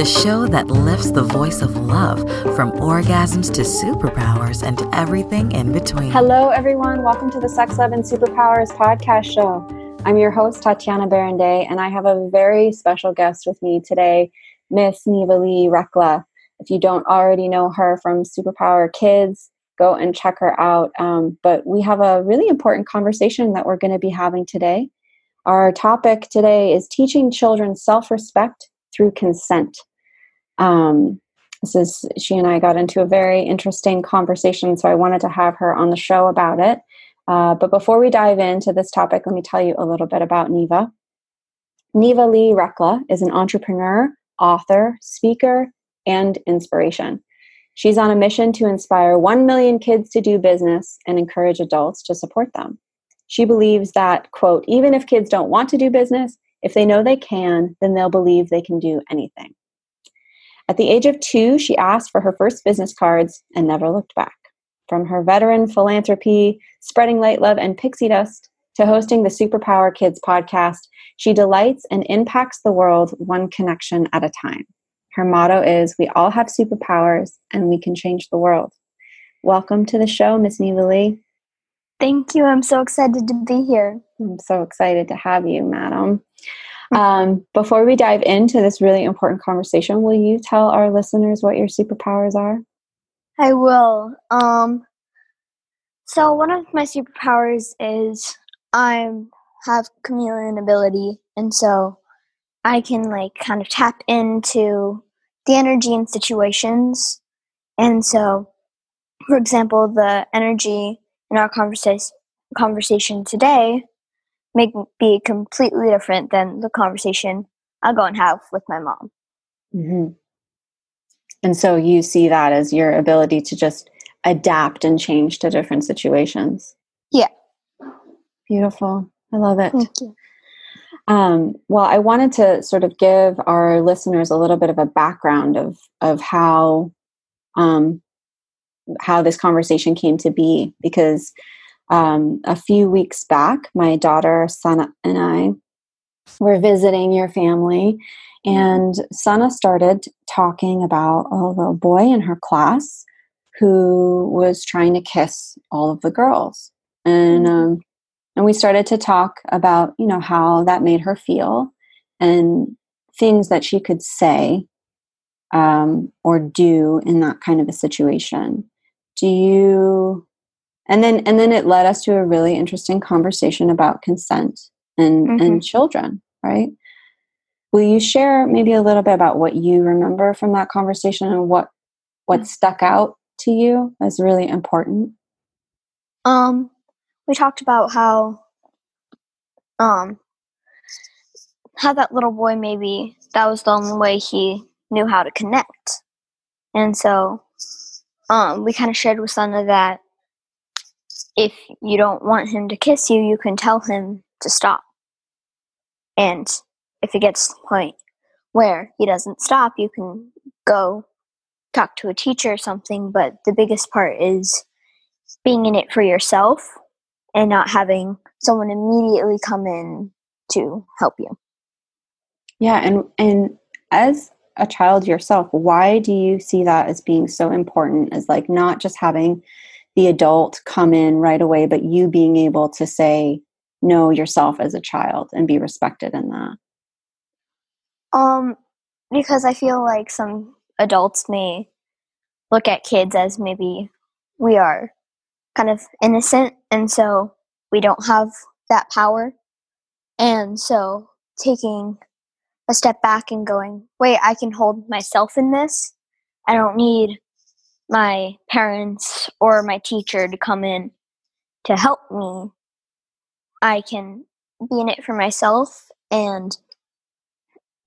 the show that lifts the voice of love from orgasms to superpowers and everything in between. Hello, everyone. Welcome to the Sex, Love, and Superpowers podcast show. I'm your host, Tatiana Berindei, and I have a very special guest with me today, Miss Neva Lee Recla. If you don't already know her from Superpower Kids, go and check her out. Um, but we have a really important conversation that we're going to be having today. Our topic today is teaching children self respect through consent. Um, this is, she and I got into a very interesting conversation, so I wanted to have her on the show about it. Uh, but before we dive into this topic, let me tell you a little bit about Neva. Neva Lee Recla is an entrepreneur, author, speaker, and inspiration. She's on a mission to inspire 1 million kids to do business and encourage adults to support them. She believes that, quote, even if kids don't want to do business, if they know they can, then they'll believe they can do anything. At the age of two, she asked for her first business cards and never looked back. From her veteran philanthropy, spreading light, love, and pixie dust, to hosting the Superpower Kids podcast, she delights and impacts the world one connection at a time. Her motto is We all have superpowers and we can change the world. Welcome to the show, Miss Neva Lee. Thank you. I'm so excited to be here. I'm so excited to have you, madam. Um, before we dive into this really important conversation, will you tell our listeners what your superpowers are? I will. Um, so one of my superpowers is I have chameleon ability, and so I can like kind of tap into the energy in situations. And so, for example, the energy in our conversation conversation today may be completely different than the conversation I'll go and have with my mom. Mm-hmm. And so you see that as your ability to just adapt and change to different situations. Yeah. Beautiful. I love it. Um, well, I wanted to sort of give our listeners a little bit of a background of of how um, how this conversation came to be because um, a few weeks back, my daughter Sana and I were visiting your family, and Sana started talking about a little boy in her class who was trying to kiss all of the girls, and um, and we started to talk about you know how that made her feel and things that she could say um, or do in that kind of a situation. Do you and then and then it led us to a really interesting conversation about consent and mm-hmm. and children right? Will you share maybe a little bit about what you remember from that conversation and what what stuck out to you as really important? Um we talked about how um how that little boy maybe that was the only way he knew how to connect. And so um we kind of shared with Sana that if you don't want him to kiss you you can tell him to stop and if it gets to the point where he doesn't stop you can go talk to a teacher or something but the biggest part is being in it for yourself and not having someone immediately come in to help you. Yeah, and and as a child yourself, why do you see that as being so important as like not just having the adult come in right away, but you being able to say no yourself as a child and be respected in that? Um, because I feel like some adults may look at kids as maybe we are kind of innocent and so we don't have that power and so taking a step back and going wait i can hold myself in this i don't need my parents or my teacher to come in to help me i can be in it for myself and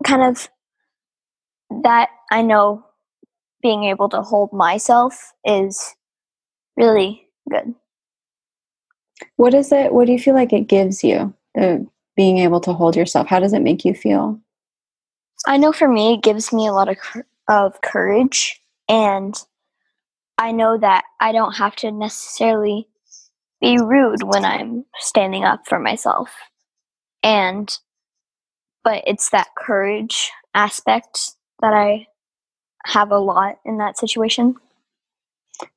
kind of that i know being able to hold myself is really good. What is it? What do you feel like it gives you? The being able to hold yourself. How does it make you feel? I know for me, it gives me a lot of of courage, and I know that I don't have to necessarily be rude when I'm standing up for myself. And but it's that courage aspect that I have a lot in that situation.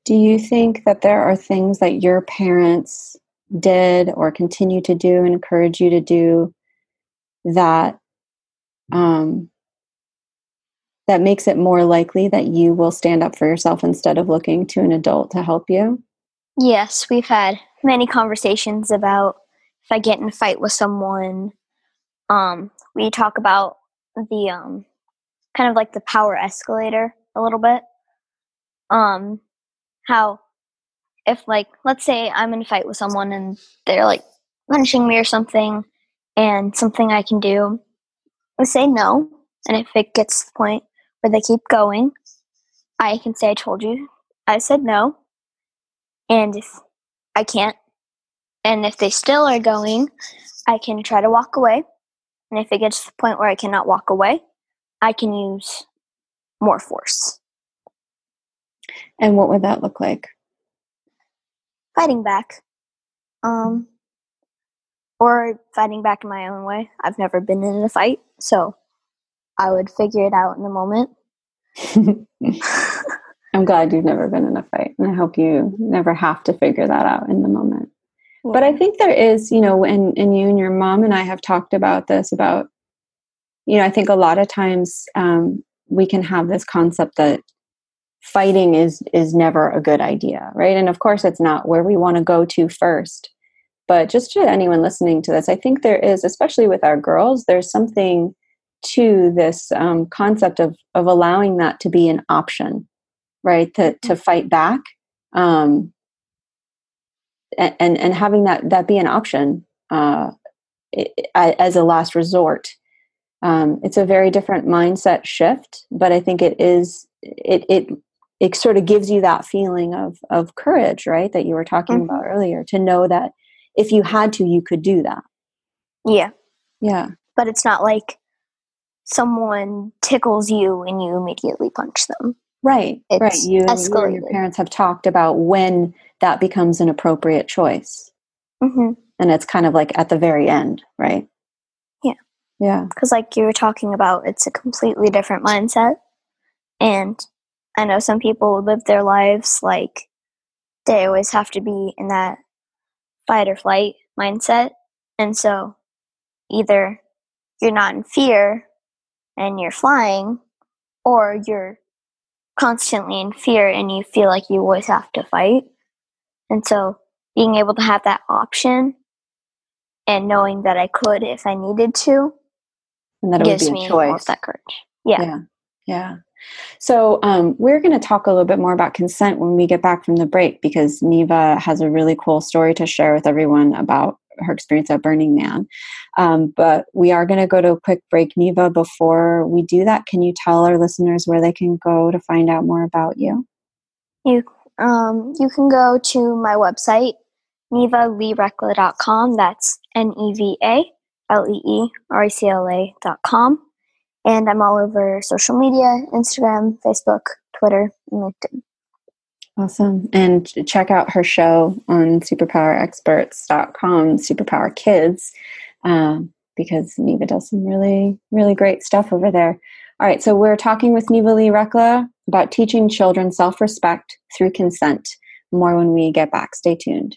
Do you think that there are things that your parents did or continue to do and encourage you to do that um, that makes it more likely that you will stand up for yourself instead of looking to an adult to help you? Yes, we've had many conversations about if I get in a fight with someone. Um, we talk about the um, kind of like the power escalator a little bit. Um, how if like let's say I'm in a fight with someone and they're like punching me or something, and something I can do, I say no. And if it gets to the point where they keep going, I can say I told you I said no. And if I can't, and if they still are going, I can try to walk away. And if it gets to the point where I cannot walk away, I can use more force. And what would that look like? Fighting back. Um, or fighting back in my own way. I've never been in a fight, so I would figure it out in the moment. I'm glad you've never been in a fight, and I hope you never have to figure that out in the moment. Yeah. But I think there is, you know, and, and you and your mom and I have talked about this about, you know, I think a lot of times um, we can have this concept that fighting is is never a good idea, right? And of course, it's not where we want to go to first. But just to anyone listening to this, I think there is, especially with our girls, there's something to this um, concept of of allowing that to be an option, right? To to mm-hmm. fight back, um, and and having that that be an option uh, as a last resort. Um, it's a very different mindset shift, but I think it is it it it sort of gives you that feeling of of courage, right? That you were talking mm-hmm. about earlier, to know that if you had to, you could do that. Yeah. Yeah. But it's not like someone tickles you and you immediately punch them. Right. It's right. You, you, and your parents have talked about when that becomes an appropriate choice. Mm-hmm. And it's kind of like at the very end, right? Yeah. Yeah. Because, like you were talking about, it's a completely different mindset. And I know some people live their lives like they always have to be in that fight or flight mindset. And so either you're not in fear and you're flying, or you're constantly in fear and you feel like you always have to fight. And so being able to have that option and knowing that I could if I needed to and that it gives would be a me choice. that courage. Yeah. Yeah. Yeah. So, um, we're going to talk a little bit more about consent when we get back from the break because Neva has a really cool story to share with everyone about her experience at Burning Man. Um, but we are going to go to a quick break. Neva, before we do that, can you tell our listeners where they can go to find out more about you? You, um, you can go to my website, nevaleerecla.com. That's N E V A L E E R E C L A.com. And I'm all over social media Instagram, Facebook, Twitter, and LinkedIn. Awesome. And check out her show on superpowerexperts.com, Superpower Kids, um, because Neva does some really, really great stuff over there. All right, so we're talking with Neva Lee Recla about teaching children self respect through consent. More when we get back. Stay tuned.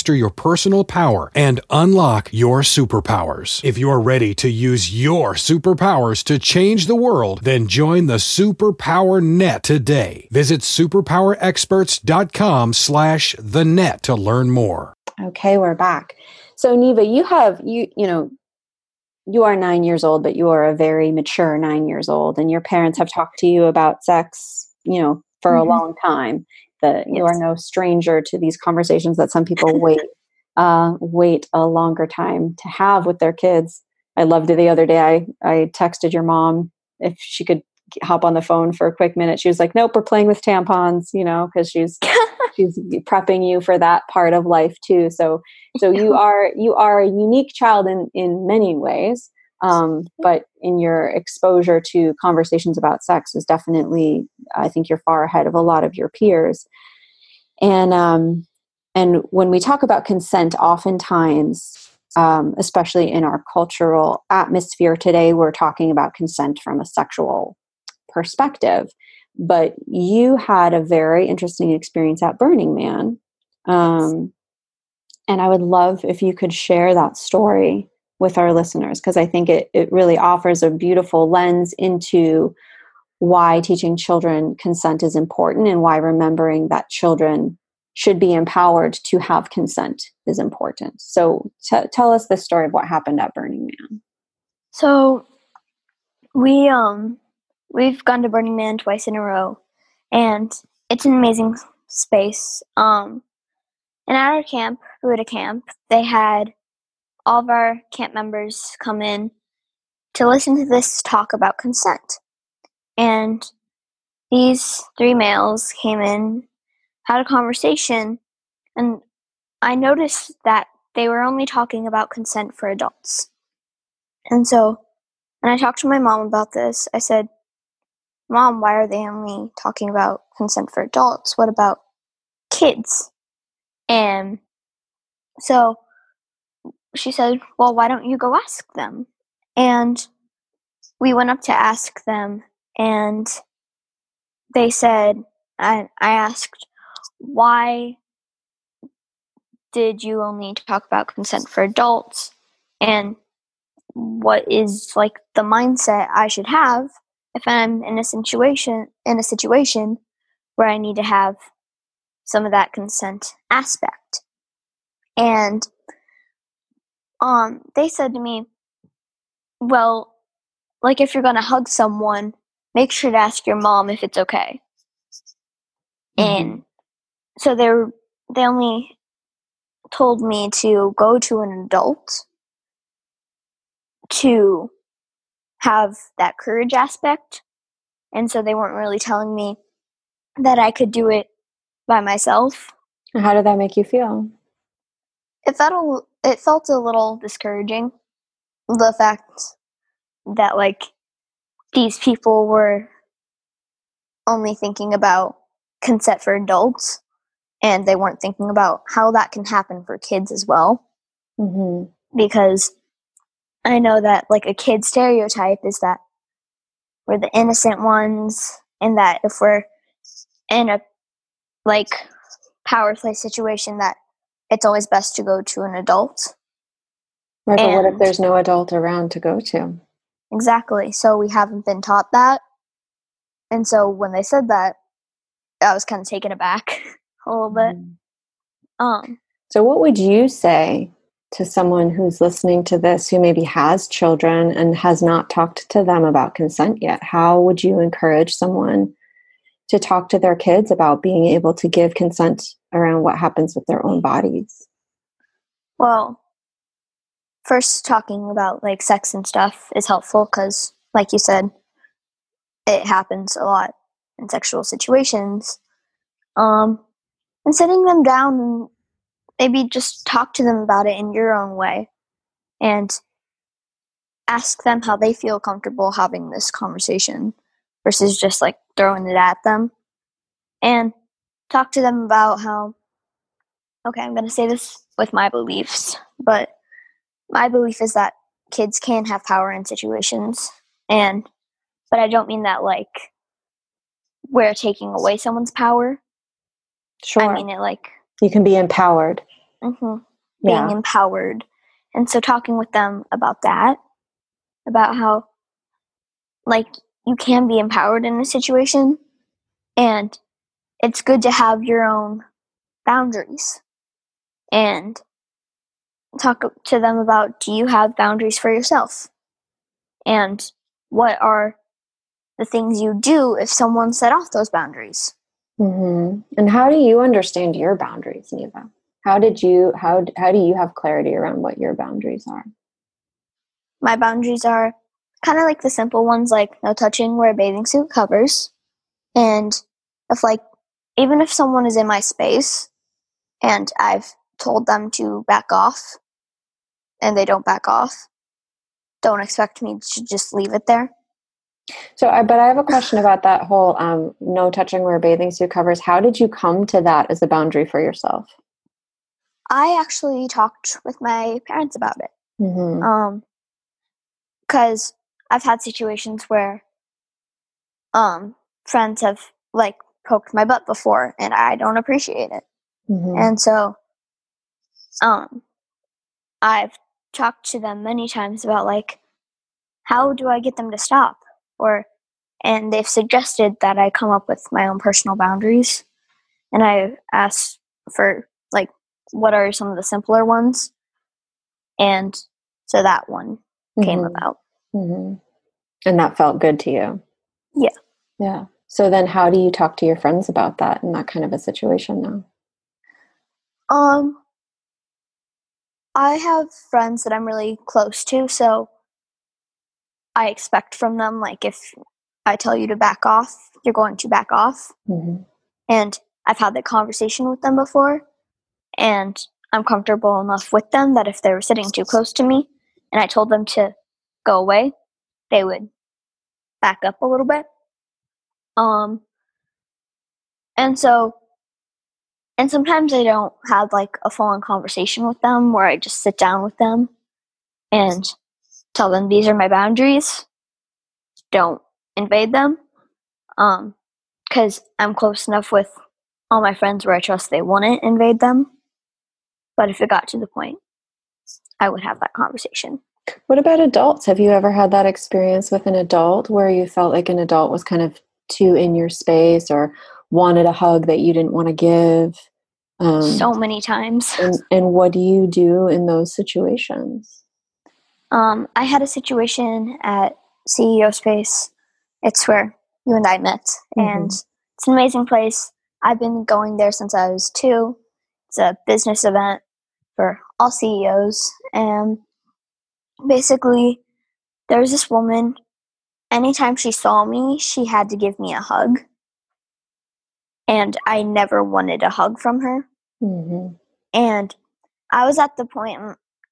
master your personal power and unlock your superpowers. If you're ready to use your superpowers to change the world, then join the Superpower Net today. Visit superpowerexperts.com slash the net to learn more. Okay, we're back. So Neva, you have you you know you are nine years old, but you are a very mature nine years old, and your parents have talked to you about sex, you know, for mm-hmm. a long time that yes. you are no stranger to these conversations that some people wait uh, wait a longer time to have with their kids I loved it the other day. I, I texted your mom if she could hop on the phone for a quick minute. She was like, "Nope, we're playing with tampons," you know, because she's she's prepping you for that part of life too. So so you are you are a unique child in in many ways. Um, but in your exposure to conversations about sex is definitely, I think you're far ahead of a lot of your peers. And um, and when we talk about consent, oftentimes um, especially in our cultural atmosphere today, we're talking about consent from a sexual perspective. But you had a very interesting experience at Burning Man. Um, and I would love if you could share that story with our listeners because I think it, it really offers a beautiful lens into why teaching children consent is important and why remembering that children should be empowered to have consent is important. So t- tell us the story of what happened at Burning Man. So we um we've gone to Burning Man twice in a row and it's an amazing space. Um and at our camp, Buddha camp, they had all of our camp members come in to listen to this talk about consent. And these three males came in had a conversation, and I noticed that they were only talking about consent for adults. And so, when I talked to my mom about this, I said, Mom, why are they only talking about consent for adults? What about kids? And so she said, Well, why don't you go ask them? And we went up to ask them, and they said, I, I asked, why did you only talk about consent for adults and what is like the mindset I should have if I'm in a situation in a situation where I need to have some of that consent aspect. And um they said to me, well, like if you're going to hug someone, make sure to ask your mom if it's okay. Mm-hmm. And so they they only told me to go to an adult to have that courage aspect and so they weren't really telling me that I could do it by myself. How did that make you feel? It felt a, it felt a little discouraging. The fact that like these people were only thinking about consent for adults and they weren't thinking about how that can happen for kids as well. Mm-hmm. Because I know that like a kid stereotype is that we're the innocent ones, and that if we're in a like power play situation, that it's always best to go to an adult. Right, but what if there's no adult around to go to? Exactly. So we haven't been taught that. And so when they said that, I was kind of taken aback. a little bit. Mm. Um, so, what would you say to someone who's listening to this who maybe has children and has not talked to them about consent yet? How would you encourage someone to talk to their kids about being able to give consent around what happens with their own bodies? Well, first, talking about like sex and stuff is helpful because, like you said, it happens a lot in sexual situations. Um, and sitting them down and maybe just talk to them about it in your own way and ask them how they feel comfortable having this conversation versus just like throwing it at them and talk to them about how okay i'm going to say this with my beliefs but my belief is that kids can have power in situations and but i don't mean that like we're taking away someone's power Sure. I mean it like you can be empowered. Mm-hmm. Being yeah. empowered. And so talking with them about that, about how like you can be empowered in a situation and it's good to have your own boundaries and talk to them about do you have boundaries for yourself and what are the things you do if someone set off those boundaries Mm-hmm. And how do you understand your boundaries, Neva? How did you how how do you have clarity around what your boundaries are? my boundaries are kind of like the simple ones, like no touching where a bathing suit covers. And if, like, even if someone is in my space and I've told them to back off and they don't back off, don't expect me to just leave it there. So, I, but I have a question about that whole um, no touching where a bathing suit covers. How did you come to that as a boundary for yourself? I actually talked with my parents about it. Mm-hmm. Um, because I've had situations where, um, friends have like poked my butt before, and I don't appreciate it, Mm-hmm. and so, um, I've talked to them many times about like, how do I get them to stop, or, and they've suggested that I come up with my own personal boundaries, and I asked for like, what are some of the simpler ones, and so that one came Mhm. about. Hmm And that felt good to you. Yeah. Yeah. So then, how do you talk to your friends about that in that kind of a situation now? Um, I have friends that I'm really close to, so I expect from them, like, if I tell you to back off, you're going to back off. Mm-hmm. And I've had that conversation with them before, and I'm comfortable enough with them that if they were sitting too close to me and I told them to go away, they would back up a little bit. Um, and so, and sometimes I don't have like a full on conversation with them where I just sit down with them and tell them these are my boundaries. Don't invade them. Um, because I'm close enough with all my friends where I trust they wouldn't invade them. But if it got to the point, I would have that conversation. What about adults? Have you ever had that experience with an adult where you felt like an adult was kind of too in your space or wanted a hug that you didn't want to give? Um, so many times. and, and what do you do in those situations? Um, I had a situation at CEO Space. It's where you and I met, and it's an amazing place. I've been going there since I was two. It's a business event for all CEOs, and basically, there was this woman. Anytime she saw me, she had to give me a hug, and I never wanted a hug from her. Mm-hmm. And I was at the point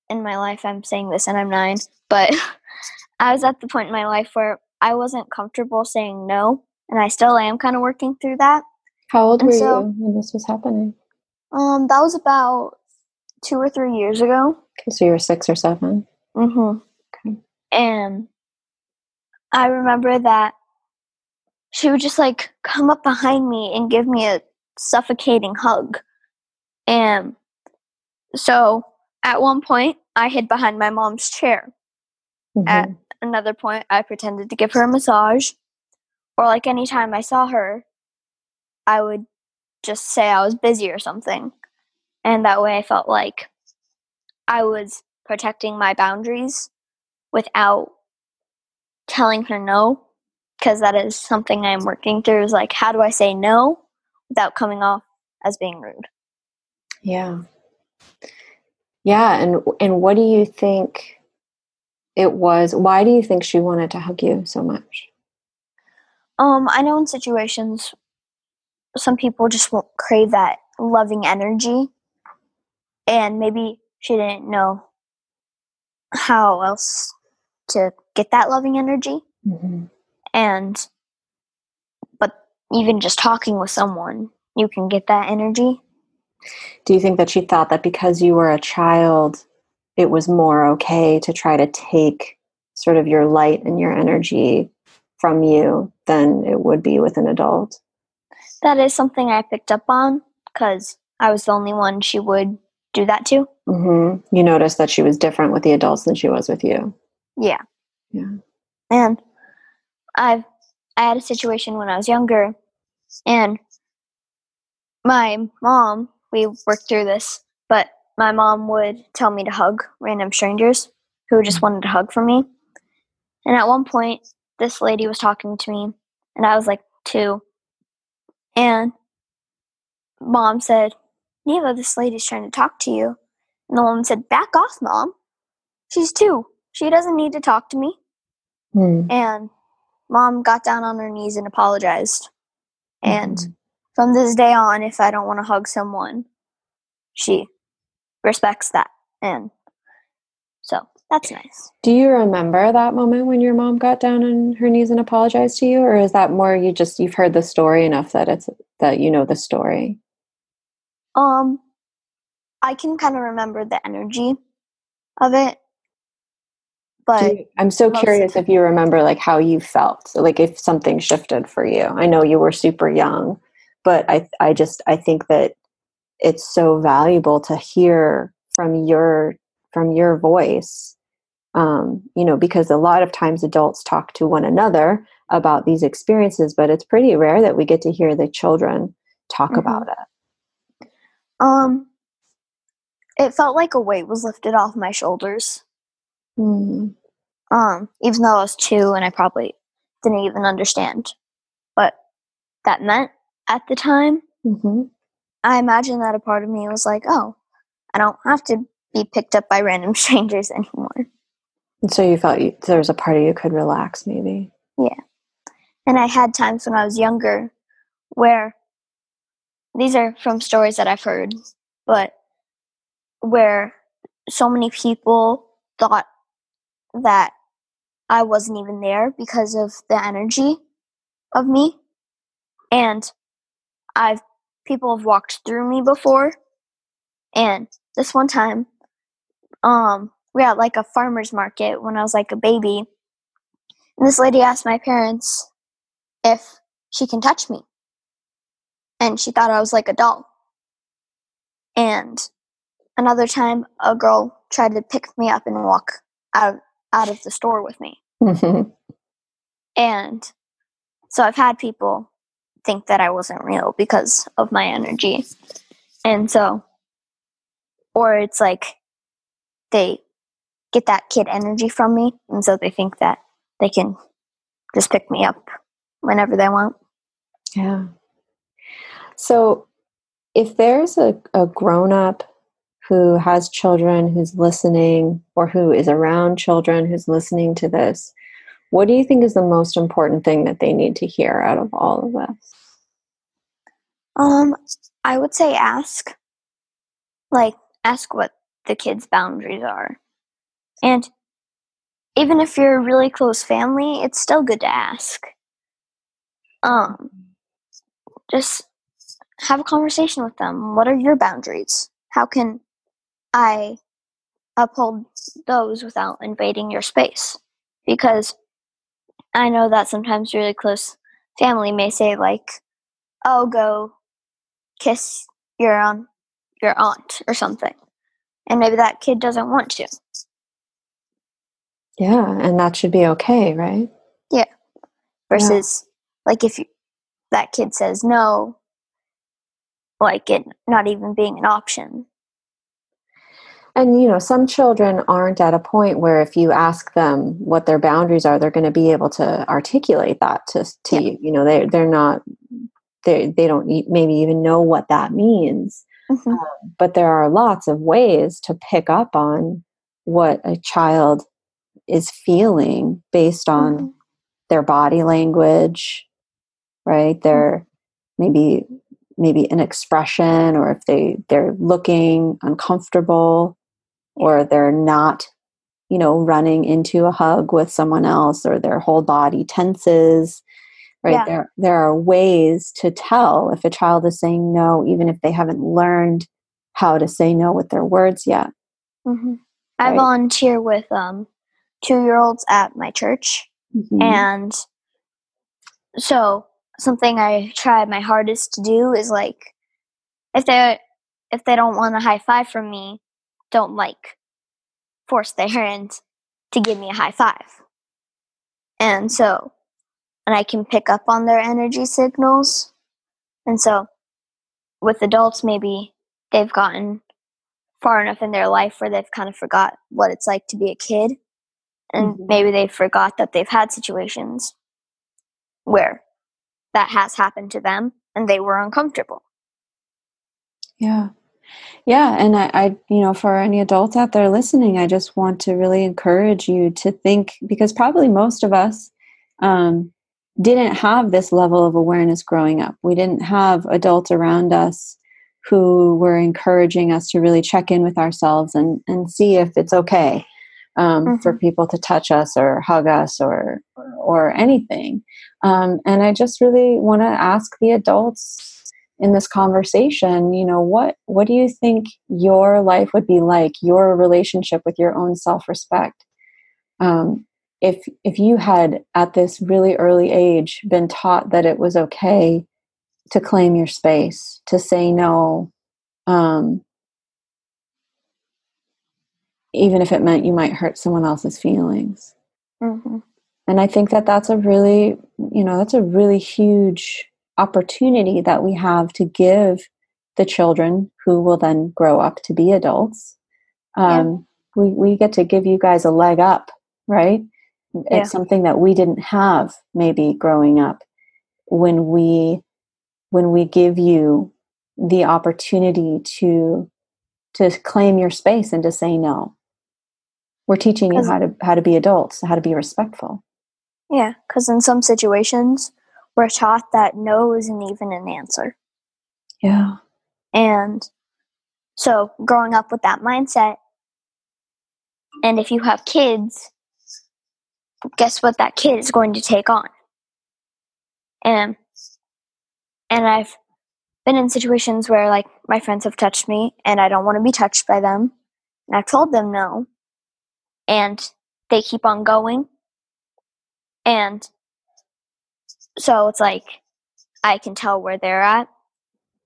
in- my life, I'm saying this and I'm nine, but I was at the point in my life where I wasn't comfortable saying no. And I still am kind of working through that. How old And were so- you when this was happening? Um, that was about two or three years ago. Okay, so you were six or seven. Mm-hmm. Okay. And I remember that she would just like come up behind me and give me a suffocating hug. And so at one point, I hid behind my mom's chair. At Mhm. another point, I pretended to give her a massage. Or like anytime I saw her, I would just say I was busy or something. And that way I felt like I was protecting my boundaries without telling her no. Because that is something I'm working through is like, how do I say no without coming off as being rude? Yeah. Yeah, and and what do you think it was? Why do you think she wanted to hug you so much? Um, I know in situations, some people just won't crave that loving energy, and maybe she didn't know how else to get that loving energy. Mm-hmm. And, but even just talking with someone, you can get that energy. Do you think that she thought that because you were a child, it was more okay to try to take sort of your light and your energy from you than it would be with an adult? That is something I picked up on because I was the only one she would do that to. hmm You noticed that she was different with the adults than she was with you. Yeah. Yeah. And I've I had a situation when I was younger and my mom, we worked through this, but my mom would tell me to hug random strangers who just wanted to hug from me. And at one point this lady was talking to me and I was like two. And mom said, Neva, this lady's trying to talk to you. And the woman said, Back off, mom. She's two. she doesn't need to talk to me. Hmm. And mom got down on her knees and apologized. And Mhm. from this day on, if I don't want to hug someone, she respects that. And so that's nice. Do you remember that moment when your mom got down on her knees and apologized to you, or is that more you just you've heard the story enough that it's that you know the story? Um, I can kind of remember the energy of it, but you- I'm so curious if you remember like how you felt, like if something shifted for you. I know you were super young, but I I just I think that it's so valuable to hear from your from your voice. Um, you know, because a lot of times adults talk to one another about these experiences, but it's pretty rare that we get to hear the children talk Mhm. about it. Um, it felt like a weight was lifted off my shoulders. Mm. Um, even though I was two and I probably didn't even understand what that meant at the time. hmm I imagine that a part of me was like, oh, I don't have to be picked up by random strangers anymore. And so you felt you, there was a part of you could relax, maybe. Yeah. And I had times when I was younger where these are from stories that I've heard, but where so many people thought that I wasn't even there because of the energy of me. And I've people have walked through me before. And this one time, um, we had like a farmer's market when I was like a baby. And this lady asked my parents if she can touch me. And she thought I was like a doll. And another time, a girl tried to pick me up and walk out out of the store with me. Mhm. And so I've had people think that I wasn't real because of my energy. And so, or it's like they get that kid energy from me. And so they think that they can just pick me up whenever they want. Yeah. So if there's a, a grown up who has children who's listening or who is around children who's listening to this, what do you think is the most important thing that they need to hear out of all of this? Um, I would say ask. Like, ask what the kids' boundaries are. And even if you're a really close family, it's still good to ask. Um, just have a conversation with them. What are your boundaries? How can I uphold those without invading your space? Because I know that sometimes really close family may say, like, oh, go kiss your um, your aunt or something. And maybe that kid doesn't want to. Yeah, and that should be okay, right? Yeah. Versus, like, if you, that kid says no, like it not even being an option. And you know, some children aren't at a point where if you ask them what their boundaries are, they're going to be able to articulate that to to Yeah. you. You know, they they're not they they don't maybe even know what that means. Mhm. But there are lots of ways to pick up on what a child is feeling based on Mhm. their body language, right? Their maybe maybe an expression or if they they're looking uncomfortable or they're not you know running into a hug with someone else or their whole body tenses right Yeah. there there are ways to tell if a child is saying no even if they haven't learned how to say no with their words yet hmm I volunteer with um, two year olds at my church. Mhm. And so something I try my hardest to do is like if they if they don't want a high five from me, don't like force their hand to give me a high five. And so and I can pick up on their energy signals. And so with adults maybe they've gotten far enough in their life where they've kind of forgot what it's like to be a kid and Mhm. maybe they forgot that they've had situations where that has happened to them and they were uncomfortable. Yeah. Yeah, and I, I, you know, for any adults out there listening, I just want to really encourage you to think because probably most of us um, didn't have this level of awareness growing up. We didn't have adults around us who were encouraging us to really check in with ourselves and, and see if it's okay um, mm-hmm. for people to touch us or hug us or or anything. Um, and I just really want to ask the adults in this conversation you know what what do you think your life would be like your relationship with your own self-respect um, if if you had at this really early age been taught that it was okay to claim your space to say no um, even if it meant you might hurt someone else's feelings mm-hmm. And i think that that's a really you know that's a really huge opportunity that we have to give the children who will then grow up to be adults. Um, yeah. we, we get to give you guys a leg up right? It's something that we didn't have maybe growing up when we when we give you the opportunity to to claim your space and to say no. We're teaching you how to how to be adults how to be respectful yeah because in some situations we're taught that no isn't even an answer. Yeah. And so growing up with that mindset, and if you have kids, guess what that kid is going to take on? And and I've been in situations where like my friends have touched me and I don't want to be touched by them. And I've told them no. And they keep on going. And so it's like I can tell where they're at,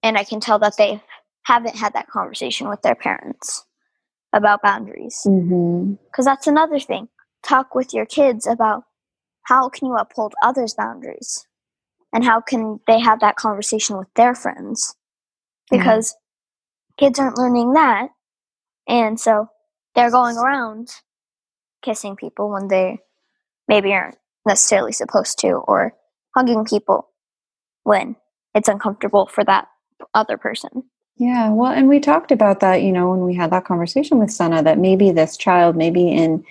and I can tell that they haven't had that conversation with their parents about boundaries. Because mm-hmm. that's another thing. Talk with your kids about how can you uphold others' boundaries, and how can they have that conversation with their friends. Because mm-hmm. kids aren't learning that, and so they're going around kissing people when they maybe aren't necessarily supposed to, or hugging people when it's uncomfortable for that other person. Yeah, well, and we talked about that, you know, when we had that conversation with Sana that maybe this child maybe in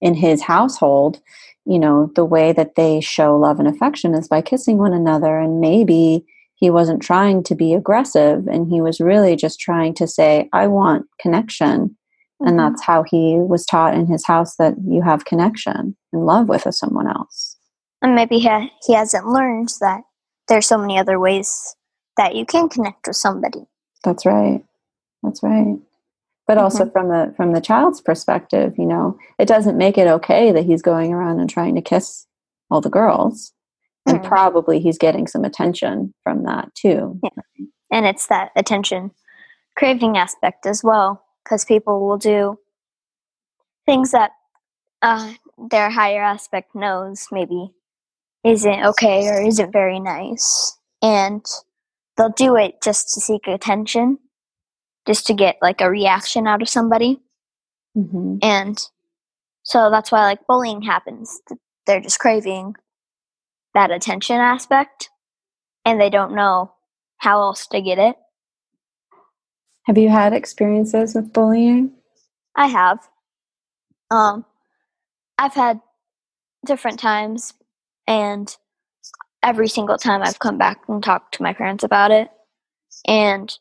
in his household, you know, the way that they show love and affection is by kissing one another and maybe he wasn't trying to be aggressive and he was really just trying to say I want connection. Mm-hmm. And that's how he was taught in his house that you have connection and love with someone else. And maybe he, he hasn't learned that there's so many other ways that you can connect with somebody. That's right. That's right. But also mm-hmm. from the from the child's perspective, you know, it doesn't make it okay that he's going around and trying to kiss all the girls. And mm-hmm. probably he's getting some attention from that too. Yeah. And it's that attention craving aspect as well, because people will do things that uh, their higher aspect knows maybe isn't okay or isn't very nice. And they'll do it just to seek attention, just to get like a reaction out of somebody. Mm-hmm. And so that's why like bullying happens. They're just craving that attention aspect and they don't know how else to get it. Have you had experiences with bullying? I have. Um I've had different times and every single time I've come back and talked to my parents about it, and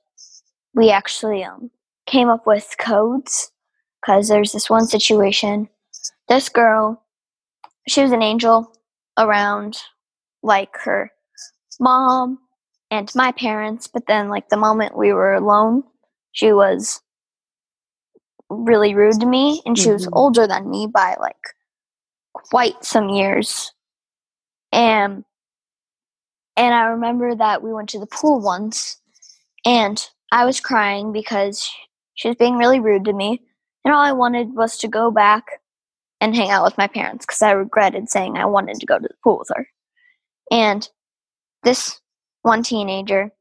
we actually um, came up with codes because there's this one situation. This girl, she was an angel around like her mom and my parents, but then like the moment we were alone, she was really rude to me and she mm-hmm. was older than me by like quite some years and and I remember that we went to the pool once and I was crying because she was being really rude to me and all I wanted was to go back and hang out with my parents because I regretted saying I wanted to go to the pool with her. And this one teenager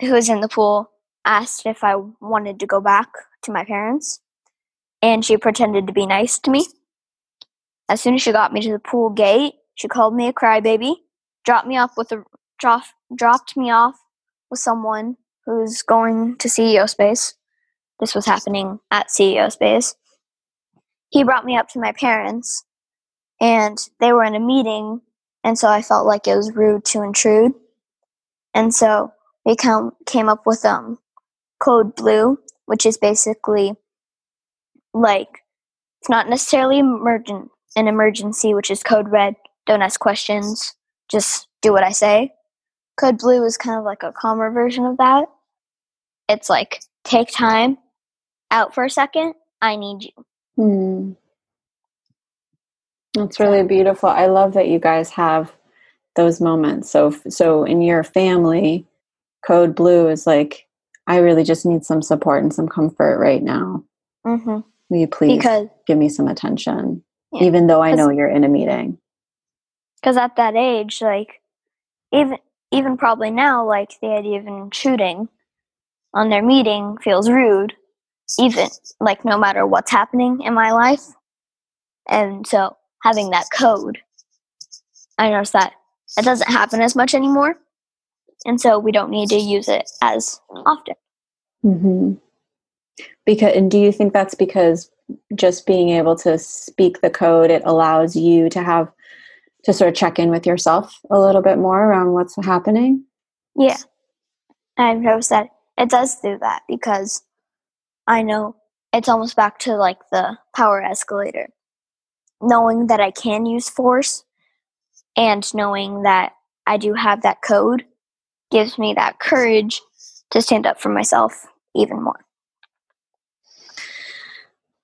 who was in the pool asked if I wanted to go back to my parents, and she pretended to be nice to me. As soon as she got me to the pool gate, she called me a crybaby, dropped me off with a drop, dropped me off with someone who's going to CEO space, this was happening at CEO Space. He brought me up to my parents, and they were in a meeting, and so I felt like it was rude to intrude. And so we come, came up with um, Code Blue, which is basically like it's not necessarily emergent an emergency, which is Code Red. Don't ask questions, just do what I say. Code Blue is kind of like a calmer version of that. It's like take time out for a second. I need you. Hmm. That's really beautiful. I love that you guys have those moments. So, so in your family, Code Blue is like, I really just need some support and some comfort right now. Mm-hmm. Will you please Because give me some attention, Yeah. even though I know you're in a meeting? because at that age, like even even probably now, like the idea of intruding on their meeting feels rude, even like no matter what's happening in my life. And so having that code, I noticed that it doesn't happen as much anymore, and so we don't need to use it as often. Mm-hmm. Because, and do you think that's because just being able to speak the code, it allows you to have to sort of check in with yourself a little bit more around what's happening? Yeah. I've noticed that it does do that because I know it's almost back to like the power escalator. Knowing that I can use force and knowing that I do have that code gives me that courage to stand up for myself even more.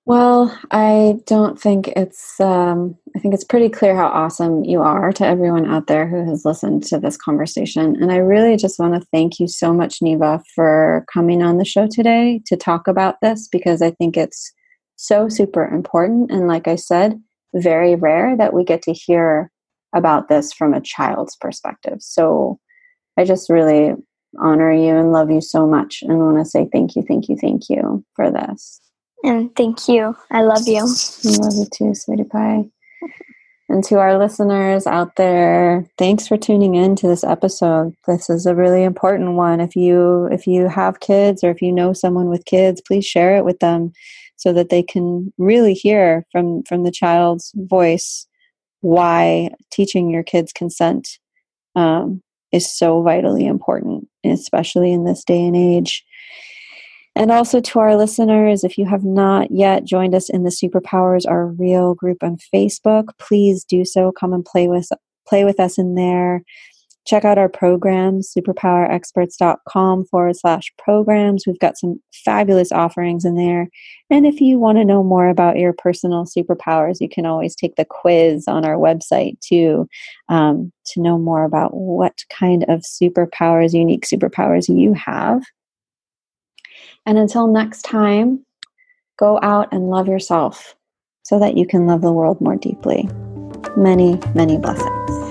Well, I don't think it's. Um, I think it's pretty clear how awesome you are to everyone out there who has listened to this conversation. And I really just want to thank you so much, Neva, for coming on the show today to talk about this because I think it's so super important. And like I said, very rare that we get to hear about this from a child's perspective. So I just really honor you and love you so much and want to say thank you, thank you, thank you for this. And thank you. I love you. I love you too, sweetie pie. And to our listeners out there, thanks for tuning in to this episode. This is a really important one. If you if you have kids or if you know someone with kids, please share it with them so that they can really hear from from the child's voice why teaching your kids consent um, is so vitally important, especially in this day and age. And also to our listeners, if you have not yet joined us in the Superpowers Are Real group on Facebook, please do so. Come and play with play with us in there. Check out our programs, superpowerexperts.com forward slash programs. We've got some fabulous offerings in there. And if you want to know more about your personal superpowers, you can always take the quiz on our website too um, to know more about what kind of superpowers, unique superpowers you have. And until next time, go out and love yourself so that you can love the world more deeply. Many, many blessings.